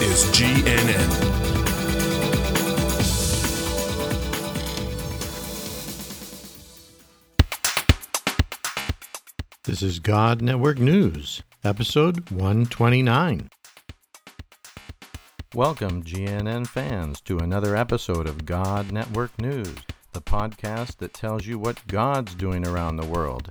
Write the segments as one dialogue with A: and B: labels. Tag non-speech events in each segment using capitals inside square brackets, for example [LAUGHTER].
A: Is GNN.
B: This is God Network News, episode 129. Welcome, GNN fans, to another episode of God Network News, the podcast that tells you what God's doing around the world.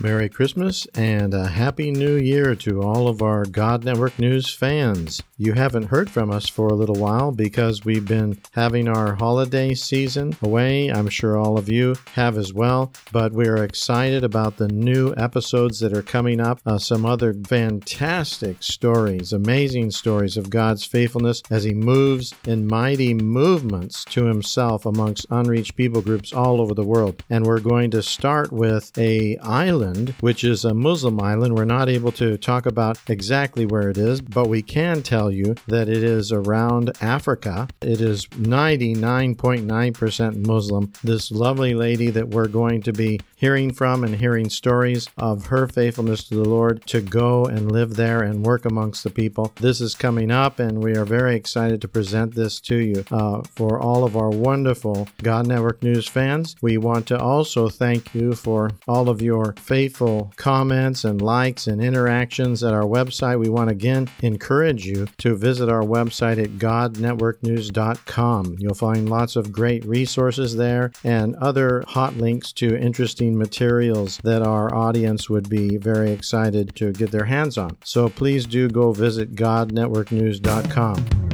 B: Merry Christmas and a Happy New Year to all of our God Network News fans. You haven't heard from us for a little while because we've been having our holiday season away. I'm sure all of you have as well, but we're excited about the new episodes that are coming up. Uh, some other fantastic stories, amazing stories of God's faithfulness as He moves in mighty movements to Himself amongst unreached people groups all over the world. And we're going to start with a island, which is a Muslim island. We're not able to talk about exactly where it is, but we can tell you that it is around Africa. It is 99.9% Muslim. This lovely lady that we're going to be hearing from and hearing stories of her faithfulness to the Lord to go and live there and work amongst the people. This is coming up, and we are very excited to present this to you. Uh, for all of our wonderful God Network News fans, we want to also thank you for all of your faithful comments and likes and interactions at our website. We want again encourage you to visit our website at godnetworknews.com. You'll find lots of great resources there and other hot links to interesting materials that our audience would be very excited to get their hands on. So please do go visit godnetworknews.com.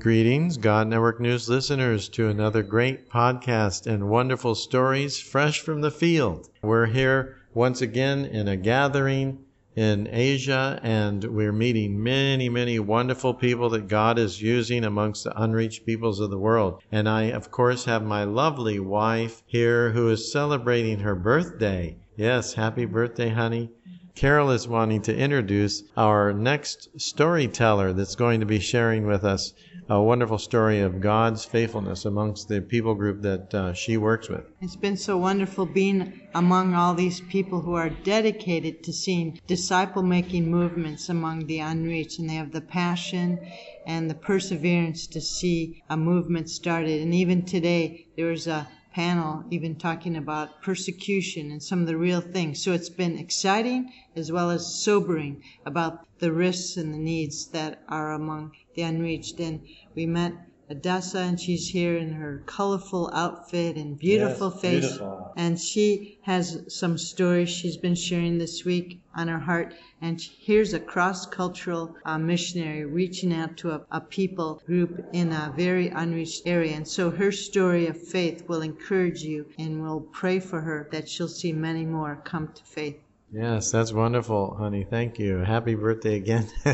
B: Greetings, God Network News listeners, to another great podcast and wonderful stories fresh from the field. We're here once again in a gathering in Asia, and we're meeting many, many wonderful people that God is using amongst the unreached peoples of the world. And I, of course, have my lovely wife here who is celebrating her birthday. Yes, happy birthday, honey. Carol is wanting to introduce our next storyteller that's going to be sharing with us a wonderful story of God's faithfulness amongst the people group that uh, she works with.
C: It's been so wonderful being among all these people who are dedicated to seeing disciple making movements among the unreached, and they have the passion and the perseverance to see a movement started. And even today, there was a panel even talking about persecution and some of the real things. So it's been exciting as well as sobering about the risks and the needs that are among the unreached. And we met Adessa, and she's here in her colorful outfit and beautiful
B: Yes,
C: face.
B: beautiful.
C: And she has some stories she's been sharing this week on her heart. And here's a cross cultural uh, missionary reaching out to a, a people group in a very unreached area. And so her story of faith will encourage you, and we'll pray for her that she'll see many more come to faith.
B: Yes, that's wonderful, honey. Thank you. Happy birthday again. [LAUGHS]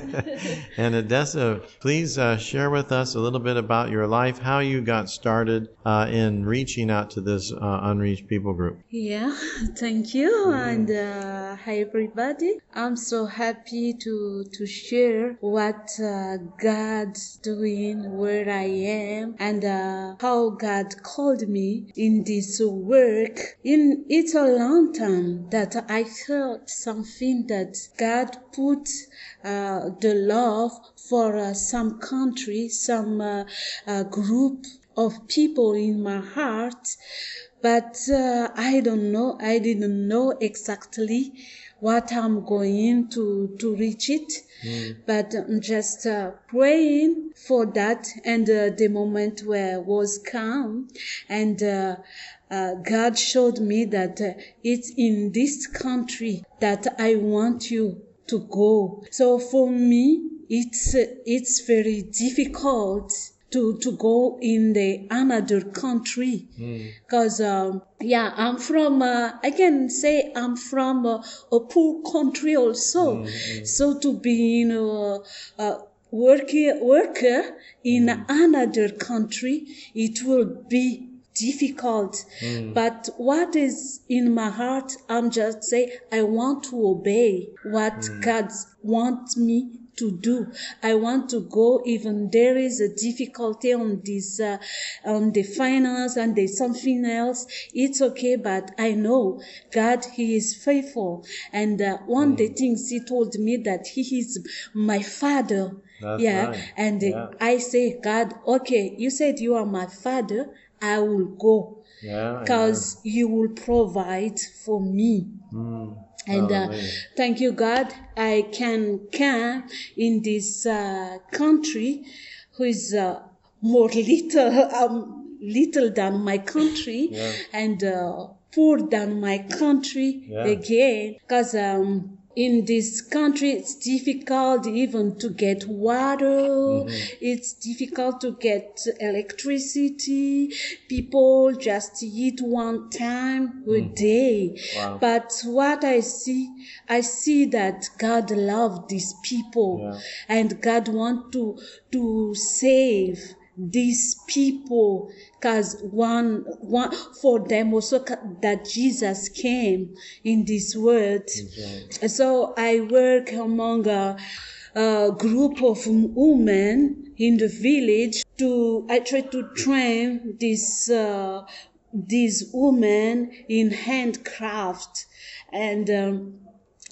B: and Odessa, please uh, share with us a little bit about your life, how you got started uh, in reaching out to this uh, unreached people group.
D: Yeah, [LAUGHS] thank you, and uh, hi everybody. I'm so happy to to share what uh, God's doing, where I am, and uh, how God called me in this work. In it's a long time that I something that God put uh, the love for uh, some country, some uh, uh, group of people in my heart. But uh, I don't know, I didn't know exactly what I'm going to to reach it. But I'm just uh, praying for that, and uh, the moment where was come, and uh, uh, God showed me that uh, it's in this country that I want you to go. So for me, it's uh, it's very difficult to to go in the another country. Because um, yeah i'm from uh, i can say i'm from uh, a poor country also. So to be in a, a worker worker in another country it will be difficult. But what is in my heart i'm just say i want to obey what god wants me to do. I want to go even there is a difficulty on this uh, on the finance and there's something else. It's okay but i know god he is faithful. And uh, one of the things he told me that he is my father.
B: That's
D: yeah.
B: right.
D: and
B: Yeah.
D: i say god okay you said you are my father i will go
B: Yeah.
D: because you will provide for me and uh, thank you god i can come in this uh, country who is uh, more little [LAUGHS] um, little than my country
B: Yeah.
D: and uh, poor than my country
B: Yeah.
D: again because um, in this country it's difficult even to get water
B: Mm-hmm.
D: it's difficult to get electricity people just eat one time a day
B: Mm. Wow.
D: but what i see i see that god love these people
B: Yeah.
D: and god want to to save these people because one one for them also that jesus came in this world. So i work among a, a group of women in the village to i try to train this uh, these women in handcraft. And um,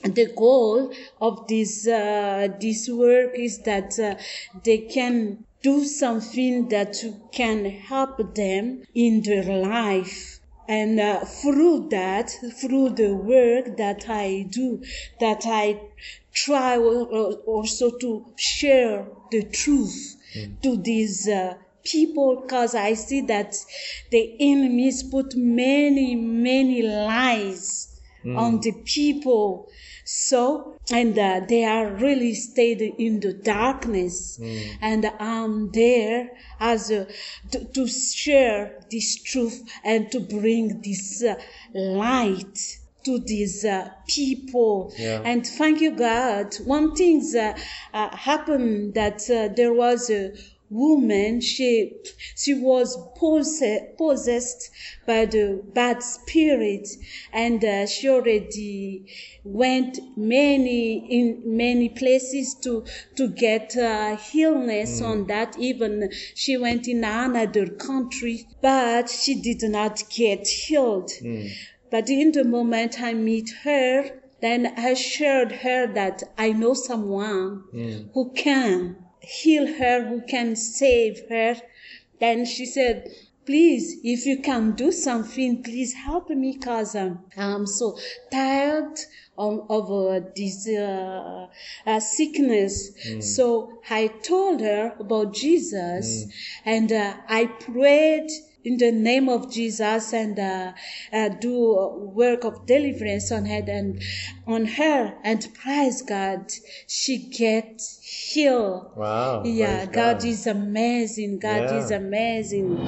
D: the goal of this uh, this work is that uh, they can do something that can help them in their life. And uh, through that through the work that i do that i try al- al- also to share the truth to these uh, people because i see that the enemies put many many lies on the people. So and uh, they are really stayed in the darkness. And i'm there as a, to, to share this truth and to bring this uh, light to these uh, people.
B: Yeah.
D: and thank you god. One thing uh, uh, happened that uh, there was a woman she she was possessed, possessed by the bad spirit and uh, she already went many in many places to to get uh, illness on that. Even she went in another country but she did not get healed. But in the moment I meet her, then I assured her that I know someone who can heal her, who can save her. Then she said, Please, if you can do something, please help me um, I'm so tired of, of uh, this uh, uh, sickness. So I told her about Jesus and uh, I prayed in the name of Jesus and uh, uh, do work of deliverance on her and on her and praise God, she get healed.
B: Wow.
D: Yeah,
B: praise
D: God is amazing. God
B: Yeah.
D: is amazing.